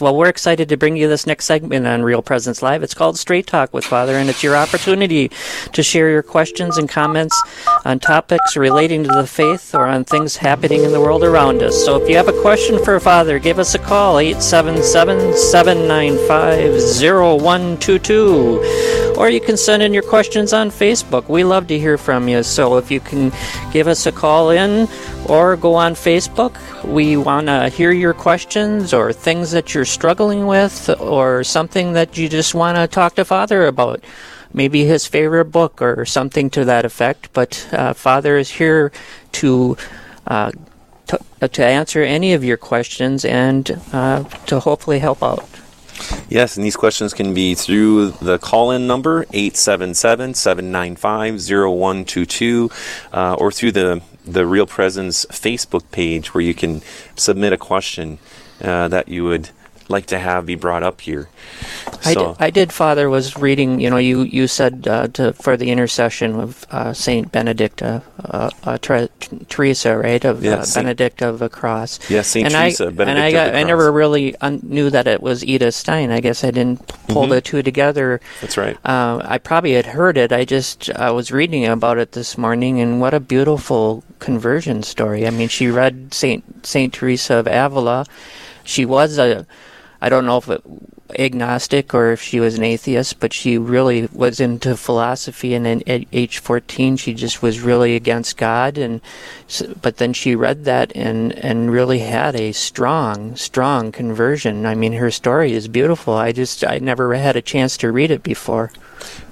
Well, we're excited to bring you this next segment on Real Presence Live. It's called Straight Talk with Father, and it's your opportunity to share your questions and comments on topics relating to the faith or on things happening in the world around us. So if you have a question for Father, give us a call, 877 795 0122. Or you can send in your questions on Facebook. We love to hear from you. So if you can give us a call in or go on Facebook, we want to hear your questions or things that you're struggling with or something that you just want to talk to Father about. Maybe his favorite book or something to that effect. But uh, Father is here to. Uh, to, to, answer any of your questions and uh, to hopefully help out. Yes, and these questions can be through the call in number 877 795 0122 uh, or through the, the Real Presence Facebook page where you can submit a question uh, that you would like to have be brought up here. I, did, I did, Father, was reading, you know, you, you said uh, to, for the intercession of uh, Saint Benedict, uh, uh, uh Teresa, right, of uh, Benedict of the Cross. Yes, Saint and Teresa, I, Benedict and I, got, I never really un- knew that it was Edith Stein. I guess I didn't pull mm-hmm. the two together. That's right. I probably had heard it. I just I was reading about it this morning, and what a beautiful conversion story. I mean, she read Saint Saint Teresa of Avila. She was a I don't know if it agnostic or if she was an atheist, but she really was into philosophy. And then at age 14, she just was really against God. And but then she read that and and really had a strong, strong conversion. I mean, her story is beautiful. I just I never had a chance to read it before.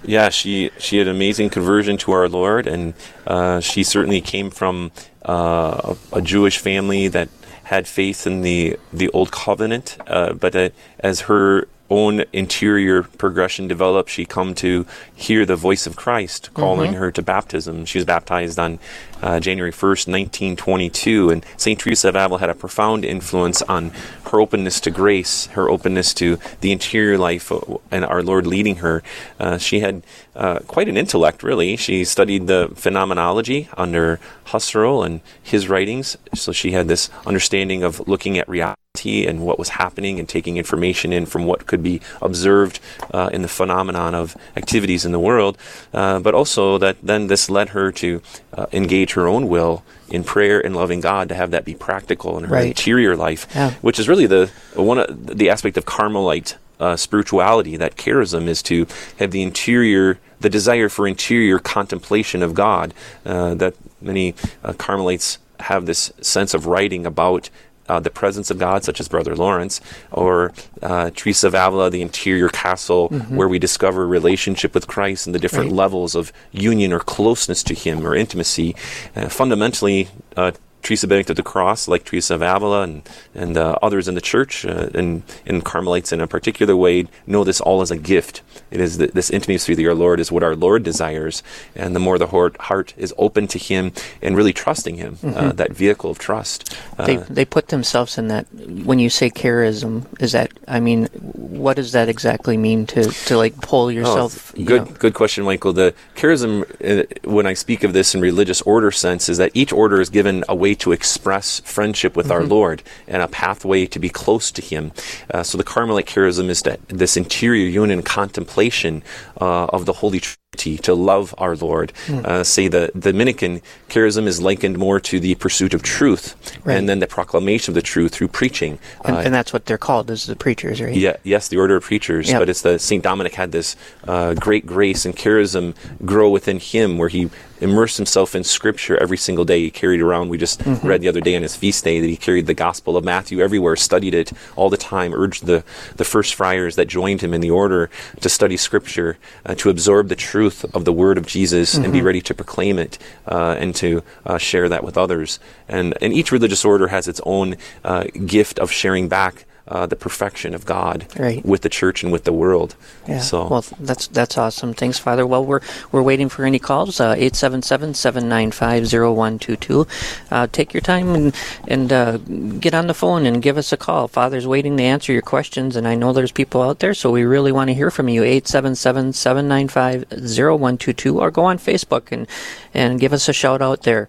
Yeah, she she had amazing conversion to our Lord, and uh, she certainly came from uh, a, a Jewish family that had faith in the the old covenant, uh, but uh, as her own interior progression developed, she come to hear the voice of Christ calling mm-hmm. her to baptism. She was baptized on uh, January 1st, 1922, and St. Teresa of Avila had a profound influence on her openness to grace, her openness to the interior life, uh, and our Lord leading her. Uh, she had uh, quite an intellect, really. She studied the phenomenology under Husserl and his writings, so she had this understanding of looking at reality and what was happening and taking information in from what could be observed uh, in the phenomenon of activities in the world, uh, but also that then this led her to uh, engage her own will in prayer and loving God to have that be practical in her right. interior life, yeah. which is really the one of the aspect of Carmelite uh, spirituality, that charism is to have the interior, the desire for interior contemplation of God. Uh, that many uh, Carmelites have this sense of writing about uh, the presence of God, such as Brother Lawrence, or uh, Teresa of Avila, the interior castle, mm-hmm. where we discover relationship with Christ and the different right. levels of union or closeness to Him or intimacy. Uh, fundamentally, uh, Teresa Benedict of the Cross, like Teresa of Avila and, and uh, others in the church, uh, and, and Carmelites in a particular way, know this all as a gift. It is the, this intimacy with our Lord is what our Lord desires, and the more the heart, is open to Him and really trusting Him, uh, mm-hmm. uh, that vehicle of trust. Uh, they, they put themselves in that. When you say charism, is that, I mean, what does that exactly mean to, to like pull oh, yourself? Oh, good, you know? good question, Michael. The charism, uh, when I speak of this in religious order sense, is that each order is given a way way to express friendship with mm-hmm. our Lord and a pathway to be close to Him. Uh, so the Carmelite charism is that this interior union and contemplation uh, of the Holy Trinity to love our Lord. Mm. Uh, say the, the Dominican charism is likened more to the pursuit of truth, right. and then the proclamation of the truth through preaching. And, uh, and, that's what they're called, is the preachers, right? Yeah, yes, the order of preachers. Yep. But it's the Saint Dominic had this uh, great grace and charism grow within him, where he immersed himself in Scripture every single day. He carried around. We just mm-hmm. read the other day on his feast day that he carried the Gospel of Matthew everywhere, studied it all the time. Urged the the first friars that joined him in the order to study Scripture, uh, to absorb the truth of the Word of Jesus mm-hmm. and be mm-hmm. ready to proclaim it uh, and to uh, share that with others. And, and each religious order has its own uh, gift of sharing back uh, the perfection of God right. with the church and with the world. Yeah. So well, that's that's awesome. Thanks, Father. Well, we're we're waiting for any calls. Uh, eight seven seven seven nine five zero one two two. Uh, take your time and and uh, get on the phone and give us a call. Father's waiting to answer your questions, and I know there's people out there, so we really want to hear from you. Eight seven seven seven nine five zero one two two, or go on Facebook and and give us a shout out there.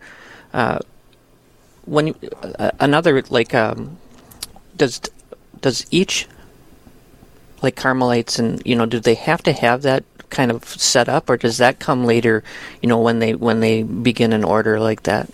Uh, when you, uh, another like um, does does each like Carmelites, and you know, do they have to have that kind of set up, or does that come later? You know, when they when they begin an order like that.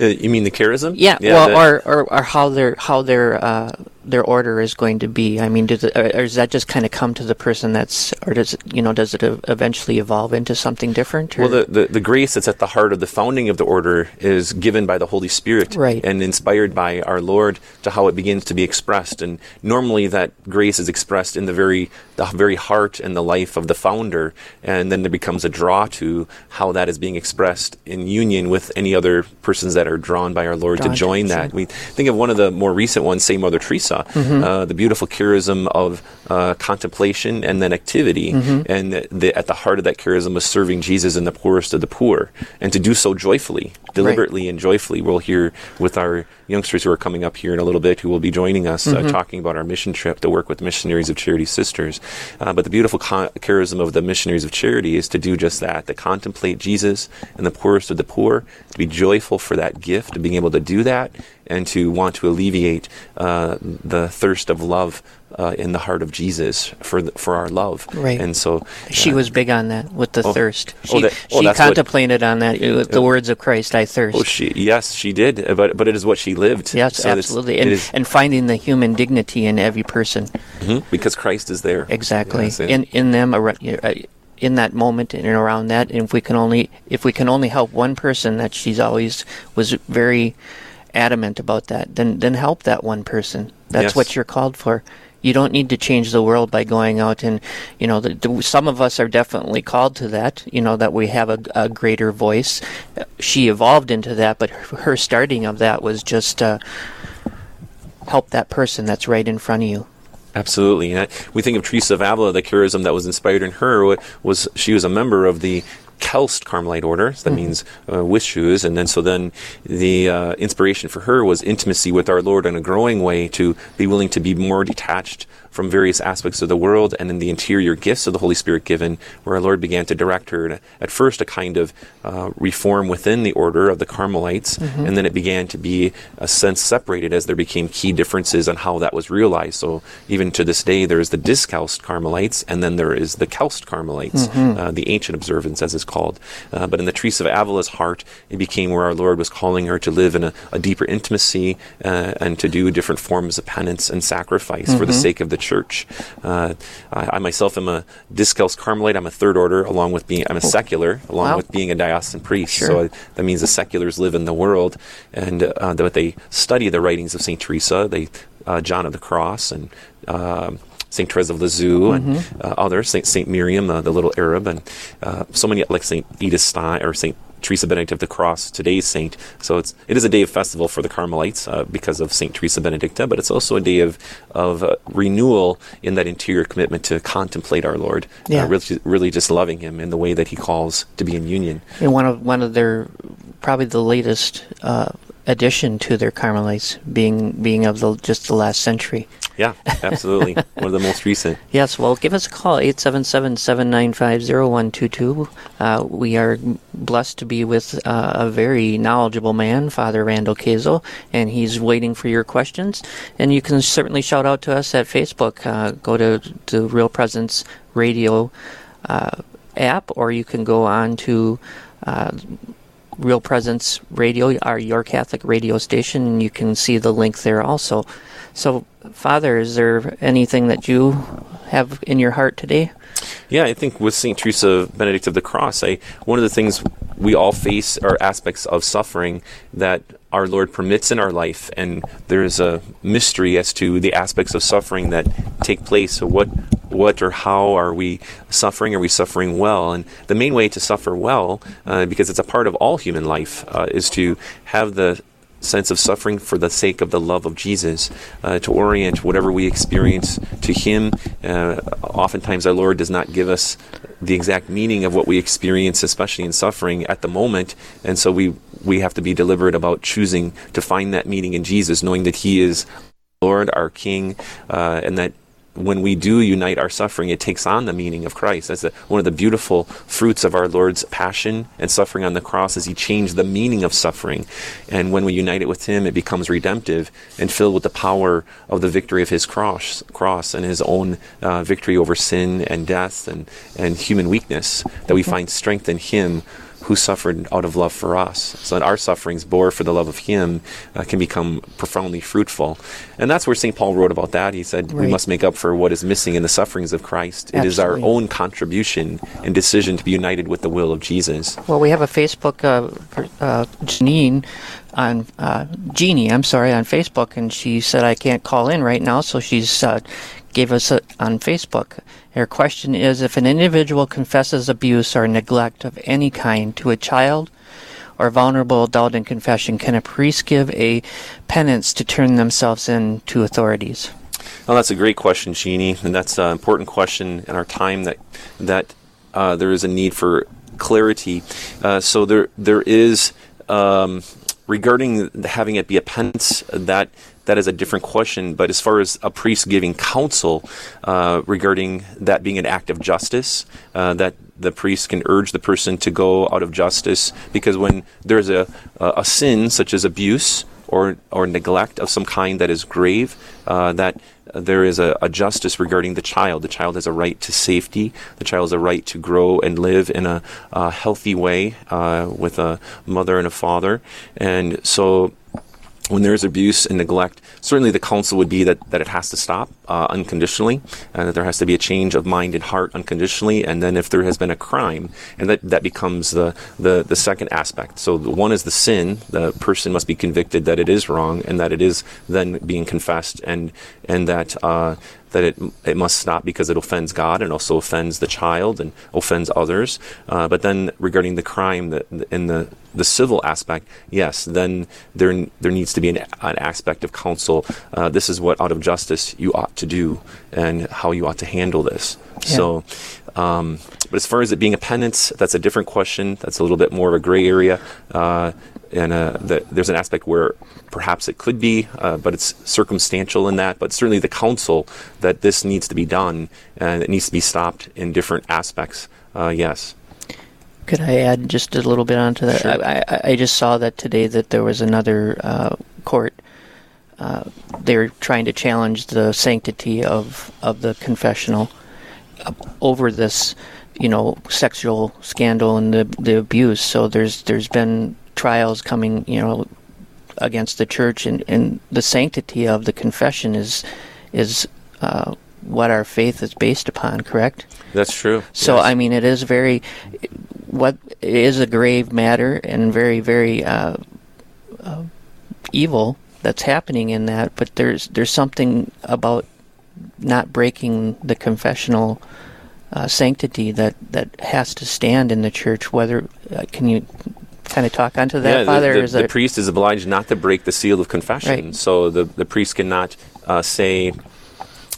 Uh, you mean the charism? Yeah, well, the, or, or or how their how their uh, their order is going to be. I mean, does it, or, does that just kind of come to the person that's, or does it, you know, does it eventually evolve into something different? Or? Well, the, the the grace that's at the heart of the founding of the order is given by the Holy Spirit, right. and inspired by our Lord to how it begins to be expressed. And normally, that grace is expressed in the very the very heart and the life of the founder, and then there becomes a draw to how that is being expressed in union with any other persons that are drawn by our Lord drawn to join to that. We think of one of the more recent ones, Saint Mother Teresa, mm-hmm. uh, the beautiful charism of uh, contemplation and then activity, mm-hmm. and the, the, at the heart of that charism was serving Jesus and the poorest of the poor, and to do so joyfully, deliberately, right. and joyfully. We'll hear with our youngsters who are coming up here in a little bit, who will be joining us, uh, mm-hmm. uh, talking about our mission trip to work with Missionaries of Charity Sisters. Uh, but the beautiful con- charism of the Missionaries of Charity is to do just that, to contemplate Jesus and the poorest of the poor, to be joyful for that gift, of being able to do that, and to want to alleviate uh, the thirst of love uh, in the heart of Jesus for the, for our love. Right. And so she uh, was big on that with the oh, thirst. Oh, she, oh, that, oh, she contemplated what, on that with the words of Christ, "I thirst." Oh, she yes, she did, but but it is what she lived. Yes, so absolutely, and and finding the human dignity in every person. Mm-hmm, because Christ is there. Exactly. Yes, in in them. Uh, in that moment and around that, and if we can only if we can only help one person, that she's always was very adamant about that, then then help that one person. That's yes. what you're called for. You don't need to change the world by going out and, you know, the, the, some of us are definitely called to that. You know that we have a, a greater voice. She evolved into that, but her, her starting of that was just uh, help that person that's right in front of you. Absolutely. And we think of Teresa of Avila, the charism that was inspired in her was she was a member of the Calced Carmelite order. So that mm-hmm. means uh, with shoes. And then so then the uh, inspiration for her was intimacy with our Lord in a growing way to be willing to be more detached from various aspects of the world and in the interior gifts of the Holy Spirit given, where our Lord began to direct her to, at first a kind of uh, reform within the order of the Carmelites, mm-hmm. and then it began to be a sense separated as there became key differences on how that was realized. So even to this day, there is the Discalced Carmelites, and then there is the calced Carmelites, mm-hmm. uh, the ancient observance as it's called. Uh, but in the Teresa of Avila's heart, it became where our Lord was calling her to live in a, a deeper intimacy uh, and to do different forms of penance and sacrifice mm-hmm. for the mm-hmm. sake of the church. Uh, I, I, myself am a Discalced Carmelite. I'm a third order, along with being I'm a oh. secular, along wow. with being a diocesan priest. Sure. So I, that means the seculars live in the world, and uh, that they study the writings of Saint Teresa, they uh, John of the Cross, and um, Saint Therese of Lisieux mm-hmm. and uh, others, Saint Saint Miriam, uh, the little Arab, and uh, so many like Saint Edith Stein or Saint Teresa Benedict of the Cross, today's saint. So it's it is a day of festival for the Carmelites uh, because of Saint Teresa Benedicta, but it's also a day of of uh, renewal in that interior commitment to contemplate our Lord, uh, yeah. really, really just loving Him in the way that He calls to be in union. And one of one of their probably the latest uh, addition to their Carmelites being being of the, just the last century. Yeah, absolutely. One of the most recent. Yes, well, give us a call, 877-795-0122. Uh, we are blessed to be with uh, a very knowledgeable man, Father Randall Kazel, and he's waiting for your questions. And you can certainly shout out to us at Facebook. Uh, go to the Real Presence Radio uh, app, or you can go on to uh, Real Presence Radio, our Your Catholic radio station, and you can see the link there also. So, Father, is there anything that you have in your heart today? Yeah, I think with St. Teresa Benedict of the Cross, I, one of the things we all face are aspects of suffering that our Lord permits in our life, and there's a mystery as to the aspects of suffering that take place. So, what, what or how are we suffering? Are we suffering well? And the main way to suffer well, uh, because it's a part of all human life, uh, is to have the sense of suffering for the sake of the love of Jesus, uh, to orient whatever we experience to Him. Uh, oftentimes, our Lord does not give us the exact meaning of what we experience, especially in suffering at the moment, and so we we have to be deliberate about choosing to find that meaning in Jesus, knowing that He is Lord, our King, uh, and that when we do unite our suffering, it takes on the meaning of Christ. That's the, one of the beautiful fruits of our Lord's passion and suffering on the cross, is He changed the meaning of suffering. And when we unite it with Him, it becomes redemptive and filled with the power of the victory of His cross, cross and His own uh, victory over sin and death and, and human weakness, that we find strength in Him who suffered out of love for us. So that our sufferings bore for the love of Him uh, can become profoundly fruitful. And that's where St. Paul wrote about that. He said, Right. We must make up for what is missing in the sufferings of Christ. It is our own contribution and decision to be united with the will of Jesus. Well, we have a Facebook uh, uh, Janine on uh, Jeannie. I'm sorry on Facebook, and she said I can't call in right now, so she's uh, gave us a, on Facebook. Her question is: If an individual confesses abuse or neglect of any kind to a child or vulnerable adult in confession, can a priest give a penance to turn themselves in to authorities? Well, that's a great question, Jeannie, and that's an important question in our time that that uh, there is a need for clarity. Uh, so there there is um, regarding having it be a penance that that is a different question. But as far as a priest giving counsel uh, regarding that being an act of justice, uh, that the priest can urge the person to go out of justice because when there's a a sin such as abuse or or neglect of some kind that is grave, uh, that there is a, a justice regarding the child. The child has a right to safety. The child has a right to grow and live in a, a healthy way uh, with a mother and a father. And so when there is abuse and neglect, certainly the counsel would be that, that it has to stop uh, unconditionally, and that there has to be a change of mind and heart unconditionally, and then if there has been a crime, and that, that becomes the, the, the second aspect. So the one is the sin, the person must be convicted that it is wrong, and that it is then being confessed, and, and that uh, that it it must stop because it offends God and also offends the child and offends others. Uh, but then regarding the crime, the, in the the civil aspect, yes, then there there needs to be an, an aspect of counsel. Uh, this is what out of justice you ought to do and how you ought to handle this. So. Um, but as far as it being a penance, that's a different question. That's a little bit more of a gray area. Uh, and uh, the, there's an aspect where perhaps it could be, uh, but it's circumstantial in that. But certainly the counsel that this needs to be done and it needs to be stopped in different aspects. Uh, yes. Could I add just a little bit onto that? Sure. I, I, I just saw that today that there was another uh, court. Uh, they're trying to challenge the sanctity of of the confessional uh, over this, you know, sexual scandal and the the abuse. So there's there's been trials coming, you know, against the church, and, and the sanctity of the confession is is uh, what our faith is based upon. Correct. That's true. So Yes. I mean, it is very what it is a grave matter and very very uh, uh, evil that's happening in that. But there's there's something about not breaking the confessional uh, sanctity that that has to stand in the church. Whether uh, can you kind of talk onto that, yeah, the- Father? the, Is the priest is obliged not to break the seal of confession. Right. So the, the priest cannot uh, say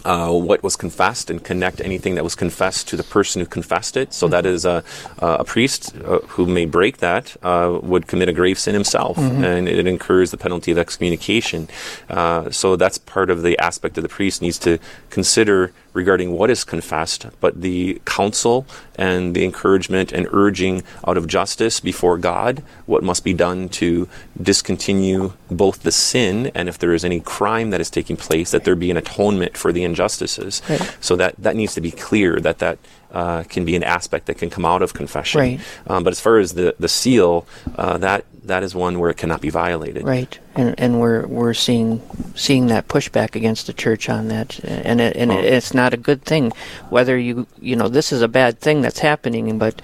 uh, what was confessed and connect anything that was confessed to the person who confessed it. So that is a, a priest uh, who may break that uh, would commit a grave sin himself, and it incurs the penalty of excommunication. Uh, so that's part of the aspect of the priest needs to consider regarding what is confessed, but the counsel and the encouragement and urging out of justice before God what must be done to discontinue both the sin and if there is any crime that is taking place, that there be an atonement for the injustices. Right. So that, that needs to be clear that that uh, can be an aspect that can come out of confession. Right. Um, but as far as the, the seal, uh, that that is one where it cannot be violated. Right, and and we're we're seeing seeing that pushback against the church on that, and it, and Oh. it's not a good thing. Whether you you know this is a bad thing that's happening, but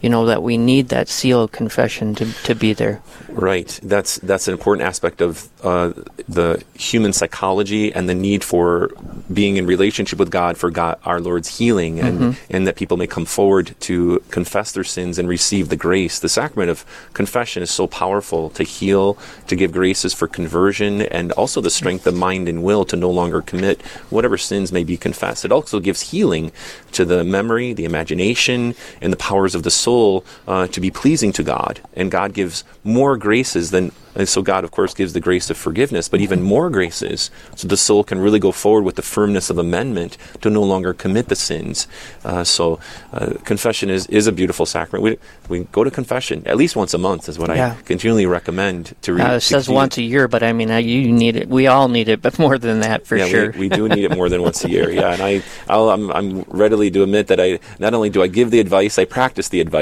you know that we need that seal of confession to to be there. Right. That's that's an important aspect of uh, the human psychology and the need for being in relationship with God for God, our Lord's healing, and and that people may come forward to confess their sins and receive the grace. The sacrament of confession is so powerful to heal, to give graces for conversion, and also the strength of mind and will to no longer commit whatever sins may be confessed. It also gives healing to the memory, the imagination, and the powers of the soul soul uh, to be pleasing to God, and God gives more graces than and so God, of course, gives the grace of forgiveness, but even more graces, so the soul can really go forward with the firmness of amendment to no longer commit the sins. Uh, so uh, confession is, is a beautiful sacrament. We, we go to confession at least once a month is what Yeah. I continually recommend to read. Uh, it says once a year, but I mean, you need it. We all need it, but more than that, for yeah, sure. we, we do need it more than once a year. Yeah, and I, I'll, I'm, I'm readily to admit that I not only do I give the advice, I practice the advice,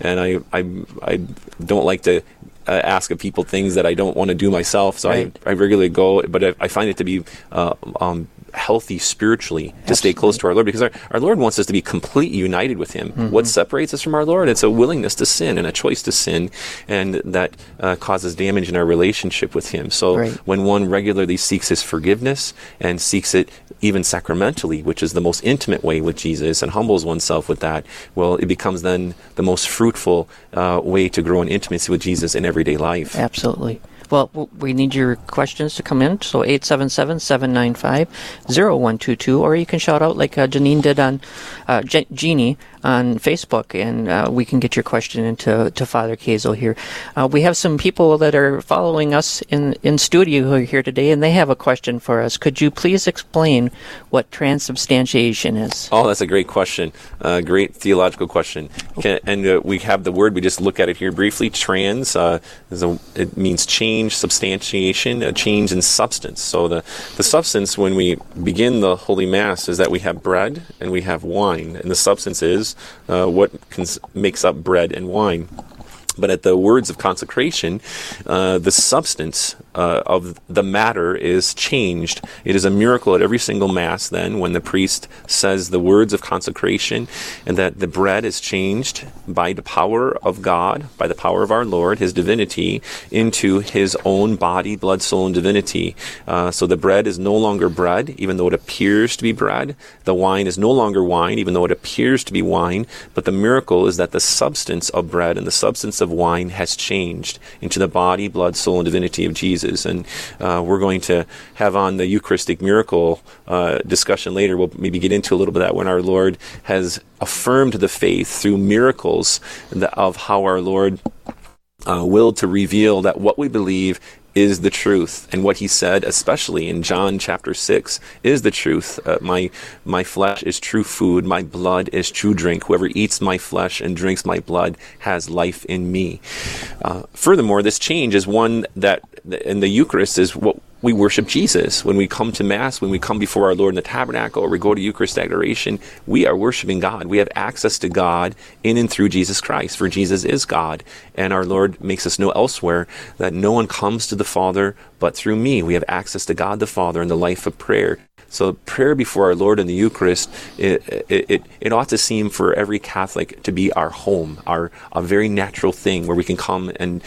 and I, I, I don't like to uh, ask of people things that I don't want to do myself. So Right. I, I regularly go, but I, I find it to be uh, um, healthy spiritually to stay close to our Lord because our, our Lord wants us to be completely united with Him. Mm-hmm. What separates us from our Lord? It's a willingness to sin and a choice to sin, and that uh, causes damage in our relationship with Him. So Right. when one regularly seeks His forgiveness and seeks it even sacramentally, which is the most intimate way with Jesus, and humbles oneself with that, well, it becomes then the most fruitful uh, way to grow in intimacy with Jesus in everyday life. Absolutely. Well, we need your questions to come in. So 877-795-0122, or you can shout out like uh, Janine did on uh, Je- Jeannie on Facebook, and uh, we can get your question into to Father Kazel here. Uh, we have some people that are following us in in studio who are here today, and they have a question for us. Could you please explain what transubstantiation is? Oh, that's a great question. Uh, great theological question. Can, and uh, we have the word. We just look at it here briefly. Trans. Uh, is a, it means change, substantiation, a change in substance. So the the substance when we begin the Holy Mass is that we have bread and we have wine, and the substance is uh, what cons- makes up bread and wine. But at the words of consecration, uh, the substance uh, of the matter is changed. It is a miracle at every single Mass, then, when the priest says the words of consecration, and that the bread is changed by the power of God, by the power of our Lord, His divinity, into His own body, blood, soul, and divinity. Uh, so the bread is no longer bread, even though it appears to be bread. The wine is no longer wine, even though it appears to be wine. But the miracle is that the substance of bread and the substance of wine has changed into the body, blood, soul, and divinity of Jesus. And uh, we're going to have on the Eucharistic miracle uh, discussion later. We'll maybe get into a little bit of that when our Lord has affirmed the faith through miracles of how our Lord uh, willed to reveal that what we believe is the truth. And what he said especially in john chapter 6 is the truth. Uh, my my flesh is true food. My blood is true drink. Whoever eats my flesh and drinks my blood has life in me. Uh, furthermore this change is one that in the eucharist is what we worship Jesus. When we come to Mass, when we come before our Lord in the tabernacle, or we go to Eucharist adoration, we are worshiping God. We have access to God in and through Jesus Christ, for Jesus is God. And our Lord makes us know elsewhere that no one comes to the Father but through me. We have access to God the Father in the life of prayer. So prayer before our Lord in the Eucharist, it, it, it, ought to seem for every Catholic to be our home, our a very natural thing where we can come and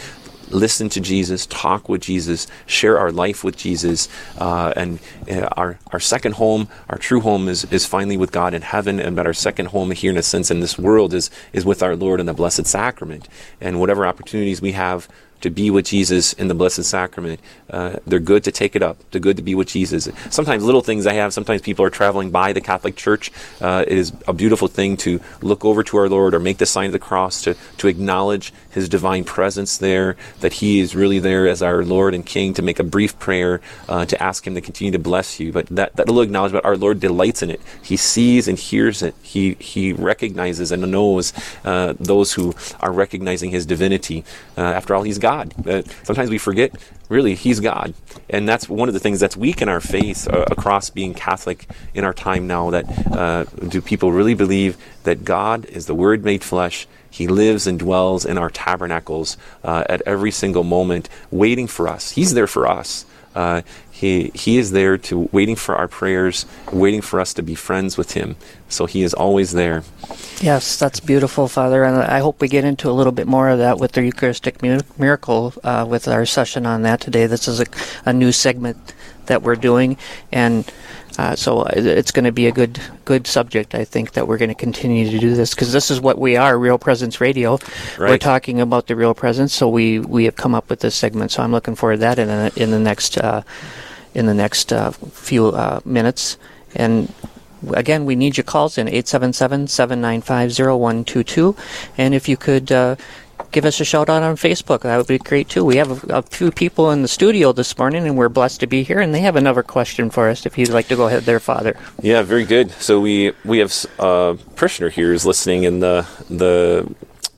listen to Jesus, talk with Jesus, share our life with Jesus, uh, and uh, our our second home, our true home, is is finally with God in heaven, and but our second home here, in a sense, in this world, is is with our Lord in the Blessed Sacrament, and whatever opportunities we have to be with Jesus in the Blessed Sacrament, uh, they're good to take it up. They're good to be with Jesus. Sometimes little things I have. Sometimes people are traveling by the Catholic Church. Uh, it is a beautiful thing to look over to our Lord or make the sign of the cross to to acknowledge His divine presence there, that He is really there as our Lord and King. To make a brief prayer, uh, to ask Him to continue to bless you. But that that little acknowledgement, our Lord delights in it. He sees and hears it. He He recognizes and knows uh, those who are recognizing His divinity. Uh, after all, He's God. Uh, sometimes we forget. Really, He's God, and that's one of the things that's weak in our faith uh, across being Catholic in our time now. That uh, do people really believe that God is the Word made flesh? He lives and dwells in our tabernacles uh, at every single moment, waiting for us. He's there for us. Uh, he he is there to waiting for our prayers, waiting for us to be friends with Him. So He is always there. Yes, that's beautiful, Father, and I hope we get into a little bit more of that with the Eucharistic miracle uh, with our session on that today. This is a, a new segment that we're doing, and uh, so it's going to be a good good subject. I think that we're going to continue to do this because this is what we are, Real Presence Radio. We're talking about the Real Presence, so we we have come up with this segment. So I'm looking forward to that in the, in the next uh, in the next uh, few uh, minutes, and again, we need your calls in 877-795-0122. And if you could uh, give us a shout out on Facebook, that would be great too. We have a, a, few people in the studio this morning, and we're blessed to be here. And they have another question for us. If you'd like to go ahead, there, Father. Yeah, very good. So we we have a uh, parishioner here is listening in the the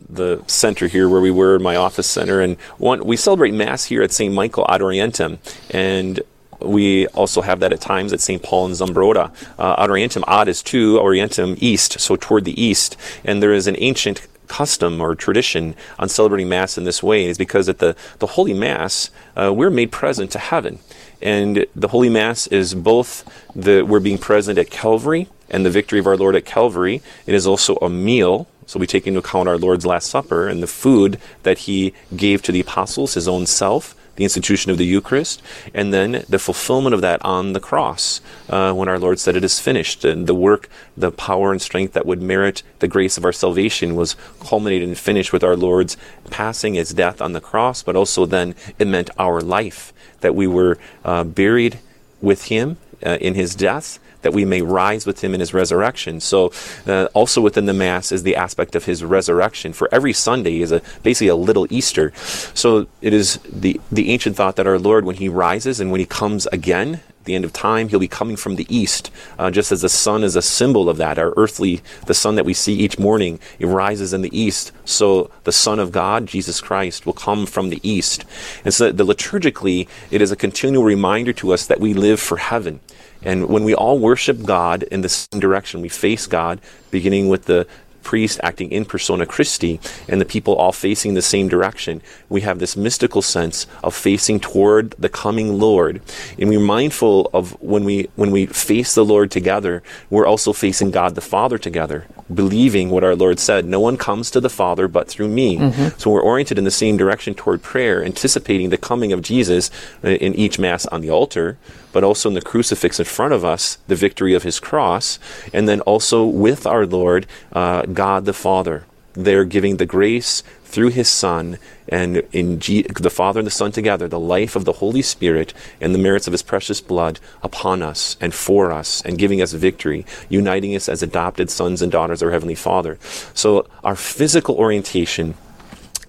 the center here where we were in my office center and one we celebrate mass here at St. Michael ad Orientem and we also have that at times at St. Paul and Zumbrota. Uh, ad Orientem, ad is to, Orientem, east, so toward the east. And there is an ancient custom or tradition on celebrating Mass in this way is because at the, the Holy Mass, uh, we're made present to heaven. And the Holy Mass is both the we're being present at Calvary and the victory of our Lord at Calvary. It is also a meal. So we take into account our Lord's Last Supper and the food that he gave to the apostles, his own self the institution of the Eucharist, and then the fulfillment of that on the cross uh, when our Lord said, It is finished. And the work, the power and strength that would merit the grace of our salvation was culminated and finished with our Lord's passing his death on the cross, but also then it meant our life, that we were uh, buried with him uh, in his death that we may rise with him in his resurrection. So, uh, also within the Mass is the aspect of his resurrection. For every Sunday is a basically a little Easter. So, it is the, the ancient thought that our Lord, when he rises and when he comes again, the end of time, he'll be coming from the east, uh, just as the sun is a symbol of that. Our earthly, the sun that we see each morning, it rises in the east. So the Son of God, Jesus Christ, will come from the east. And so the liturgically, it is a continual reminder to us that we live for heaven. And when we all worship God in the same direction, we face God, beginning with the priest acting in persona Christi and the people all facing the same direction, we have this mystical sense of facing toward the coming Lord. And we're mindful of when we when we face the Lord together, we're also facing God the Father together, believing what our Lord said, no one comes to the Father but through me. Mm-hmm. So we're oriented in the same direction toward prayer, anticipating the coming of Jesus uh, in each mass on the altar but also in the crucifix in front of us, the victory of his cross, and then also with our Lord, uh, God the Father. They're giving the grace through his Son and in G- the Father and the Son together, the life of the Holy Spirit and the merits of his precious blood upon us and for us and giving us victory, uniting us as adopted sons and daughters of our Heavenly Father. So our physical orientation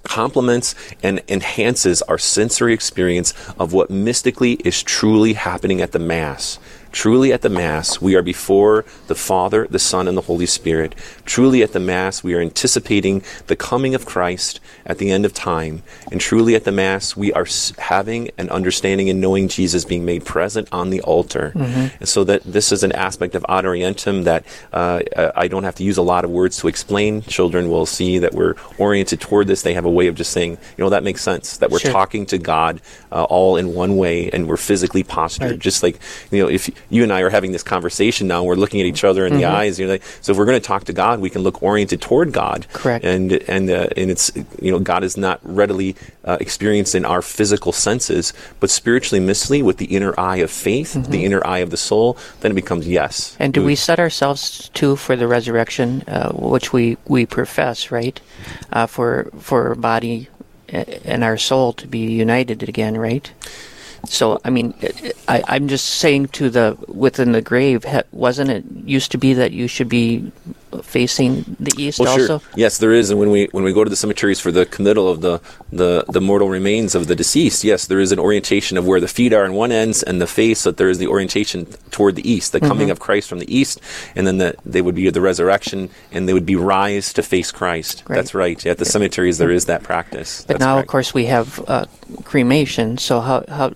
complements and enhances our sensory experience of what mystically is truly happening at the Mass. Truly at the Mass, we are before the Father, the Son, and the Holy Spirit. Truly at the Mass, we are anticipating the coming of Christ at the end of time. And truly at the Mass, we are having an understanding and knowing Jesus being made present on the altar. Mm-hmm. And so that this is an aspect of ad orientem that uh, I don't have to use a lot of words to explain. Children will see that we're oriented toward this. They have a way of just saying, you know, that makes sense, that we're sure. talking to God uh, all in one way and we're physically postured. Right. Just like, you know, if you and I are having this conversation now. We're looking at each other in mm-hmm. the eyes. You know, so if we're going to talk to God, we can look oriented toward God. Correct. And and uh, and it's you know God is not readily uh, experienced in our physical senses, but spiritually, mystically, with the inner eye of faith, mm-hmm. the inner eye of the soul, then it becomes yes. And do we, we set ourselves too for the resurrection, uh, which we we profess, right? Uh, for for body and our soul to be united again, right? So, I mean, I, I'm just saying to the within the grave, wasn't it used to be that you should be facing the east well, also? Sure. Yes, there is. And when we when we go to the cemeteries for the committal of the, the, the mortal remains of the deceased, yes, there is an orientation of where the feet are on one ends and the face. That there is the orientation toward the east, the mm-hmm. coming of Christ from the east, and then the, they would be the resurrection, and they would be rise to face Christ. Right. That's right. At the cemeteries, there is that practice. But That's now, of course, we have uh, cremation. So how how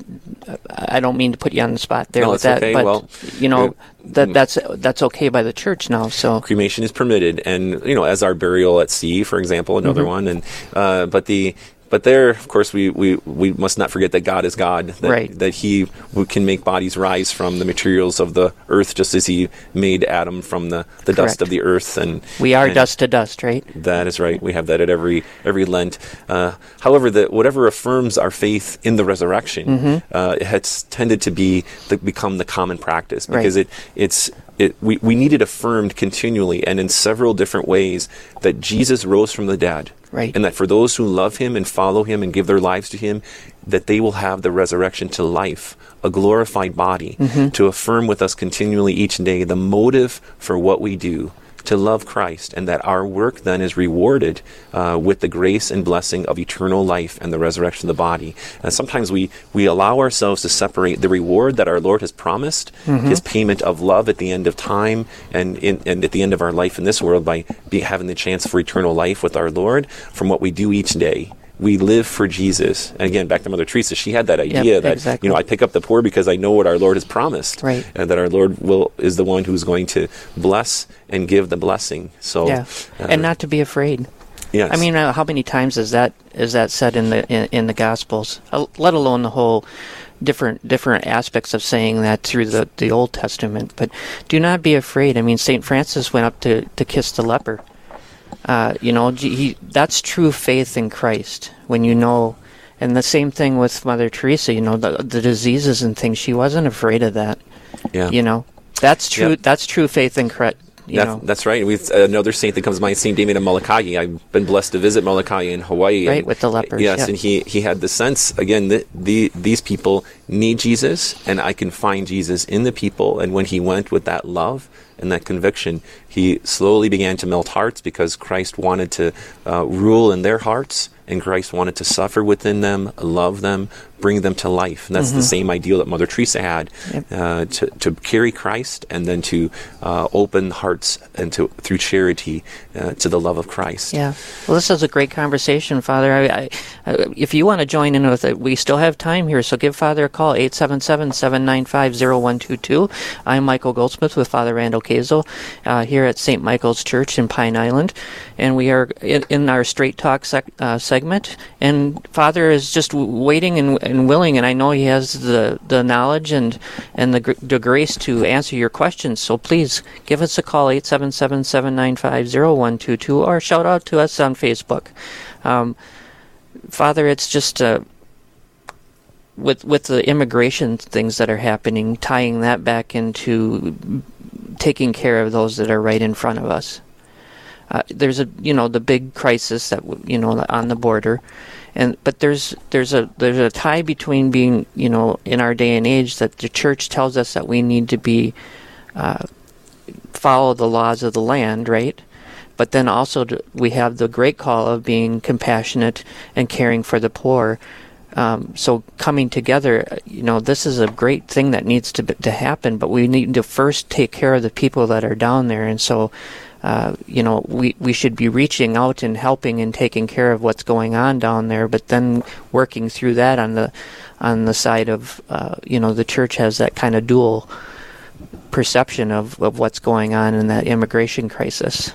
I don't mean to put you on the spot there no, with that, okay. but well, you know that that's that's okay by the church now. So cremation is permitted, and you know, as our burial at sea, for example, another mm-hmm. one, and uh, but the but there, of course, we, we, we must not forget that God is God. That, right. that He can make bodies rise from the materials of the earth, just as He made Adam from the, the dust of the earth. And we are and dust to dust, right? That is right. We have that at every every Lent. Uh, however, that whatever affirms our faith in the resurrection, mm-hmm. uh, it has tended to be the, become the common practice because right. it it's it, we, we need it affirmed continually and in several different ways that Jesus rose from the dead. Right. And that for those who love him and follow him and give their lives to him, that they will have the resurrection to life, a glorified body, mm-hmm. to affirm with us continually each day the motive for what we do to love Christ, and that our work then is rewarded uh, with the grace and blessing of eternal life and the resurrection of the body. And sometimes we, we allow ourselves to separate the reward that our Lord has promised, His payment of love at the end of time and, in, and at the end of our life in this world by be, having the chance for eternal life with our Lord, from what we do each day we live for Jesus. And again, back to Mother Teresa, she had that idea that exactly. you know I pick up the poor because I know what our Lord has promised, Right. and that our Lord will is the one who's going to bless and give the blessing. So, Yeah, uh, and not to be afraid. yes, I mean, uh, how many times is that is that said in the in, in the Gospels? Uh, let alone the whole different different aspects of saying that through the the Old Testament. But do not be afraid. I mean, Saint Francis went up to to kiss the leper. Uh, you know, he, that's true faith in Christ when you know. And the same thing with Mother Teresa. You know, the the diseases and things. She wasn't afraid of that. yeah. You know, that's true. That's true faith in Christ. That's, that's right. We another saint that comes to mind, Saint Damien of Molokai. I've been blessed to visit Molokai in Hawaii. Right, and- with the lepers, Yes, yeah. and he he had the sense again that the these people need Jesus, and I can find Jesus in the people. And when he went with that love and that conviction, he slowly began to melt hearts because Christ wanted to uh, rule in their hearts, and Christ wanted to suffer within them, love them, bring them to life. And that's the same ideal that Mother Teresa had Mm-hmm. Yep. uh, to, to carry Christ and then to uh, open hearts and to through charity uh, to the love of Christ. Yeah. Well, this is a great conversation, Father. I, I, if you want to join in with it, we still have time here, so give Father a call, 877-795-0122. I'm Michael Goldsmith with Father Randall Kazel uh, here at St. Michael's Church in Pine Island, and we are in, in our Straight Talk sec- uh, segment, and Father is just waiting and, and willing, and I know he has the, the knowledge and, and the, the grace to answer your questions, so please give us a call, 877-795-0122, or shout out to us on Facebook. Um, Father, it's just uh, with with the immigration things that are happening, tying that back into taking care of those that are right in front of us. Uh, there's a you know the big crisis that you know on the border, and but there's there's a there's a tie between being you know in our day and age that the church tells us that we need to be uh, follow the laws of the land, right? But then also d- we have the great call of being compassionate and caring for the poor. Um, so coming together, you know, this is a great thing that needs to to happen. But we need to first take care of the people that are down there, and so. Uh, you know, we, we should be reaching out and helping and taking care of what's going on down there, but then working through that on the on the side of uh, you know the church has that kind of dual perception of, of what's going on in that immigration crisis.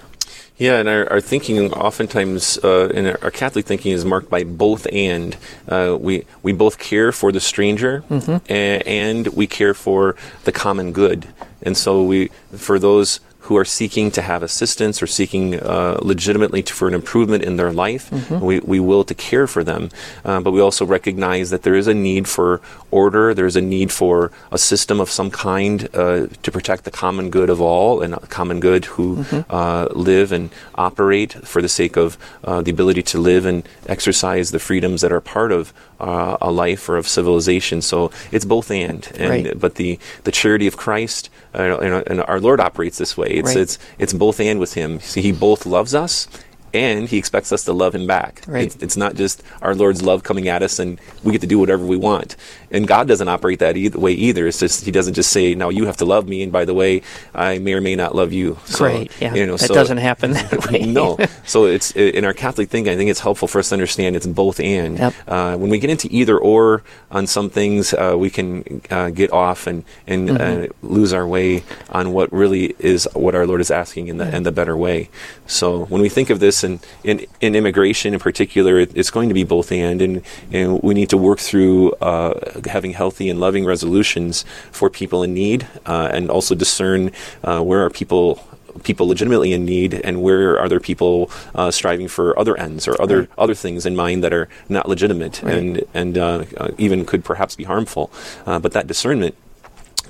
Yeah, and our, our thinking oftentimes, uh, in our, our Catholic thinking, is marked by both and. Uh, we we both care for the stranger, a- and we care for the common good. And so we, for those who are seeking to have assistance or seeking uh, legitimately to, for an improvement in their life, we, we will to care for them. Uh, but we also recognize that there is a need for order, there's a need for a system of some kind uh, to protect the common good of all and common good who uh, live and operate for the sake of uh, the ability to live and exercise the freedoms that are part of uh, a life or of civilization. So it's both and. and Right. But the, the charity of Christ, uh, and, and our Lord operates this way. It's, Right. it's, it's both and with Him. See, He both loves us and He expects us to love Him back. Right. It's, it's not just our Lord's love coming at us and we get to do whatever we want. And God doesn't operate that either way either. It's just He doesn't just say, "Now you have to love me," and by the way, I may or may not love you. So, Great, yeah, you know, that so- doesn't happen that way. no. So it's in our Catholic thinking. I think it's helpful for us to understand it's both and. Yep. Uh, when we get into either or on some things, uh, we can uh, get off and and Mm-hmm. uh, lose our way on what really is what our Lord is asking in the in the better way. So when we think of this in in, in immigration in particular, it, it's going to be both and, and and we need to work through uh, having healthy and loving resolutions for people in need, uh, and also discern uh, where are people people legitimately in need and where are there people uh, striving for other ends or other Right. other things in mind that are not legitimate Right. and and uh, uh, even could perhaps be harmful uh, but that discernment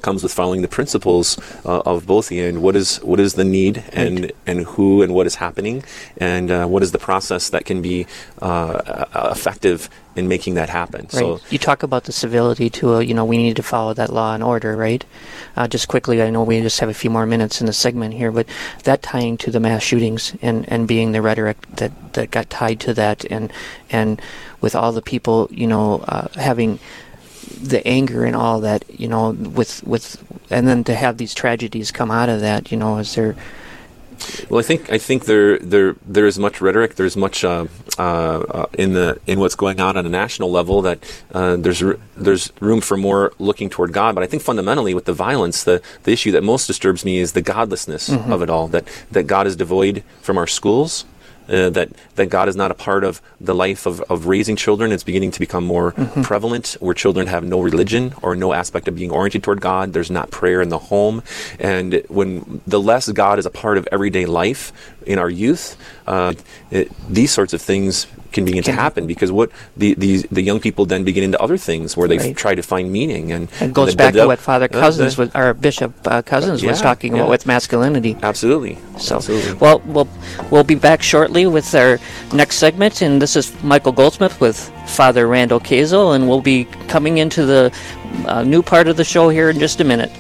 comes with following the principles uh, of both the end. What is what is the need, and Right. and who and what is happening, and uh, what is the process that can be uh, uh, effective in making that happen. Right. So you talk about the civility to, uh, you know, we need to follow that law and order, right? Uh, just quickly, I know we just have a few more minutes in the segment here, but that tying to the mass shootings and, and being the rhetoric that, that got tied to that, and and with all the people, you know, uh, having the anger and all that, you know, with with, and then to have these tragedies come out of that, you know, is there? Well, I think I think there there there is much rhetoric. There's much uh, uh, in the in what's going on on a national level that uh, there's there's room for more looking toward God. But I think fundamentally with the violence, the the issue that most disturbs me is the godlessness of it all. That that God is devoid from our schools. Uh, that that God is not a part of the life of, of raising children. It's beginning to become more prevalent, where children have no religion or no aspect of being oriented toward God. There's not prayer in the home, and when the less God is a part of everyday life in our youth, uh, it, these sorts of things can begin to Can- happen because what the, the the young people then begin into other things where they Right. try to find meaning and It goes the- back to what Father uh, Cousins, the- was, or Bishop uh, Cousins, was Yeah, talking about with masculinity. absolutely So, absolutely. well, we'll we'll be back shortly with our next segment, and this is Michael Goldsmith with Father Randall Kazel, and we'll be coming into the uh, new part of the show here in just a minute.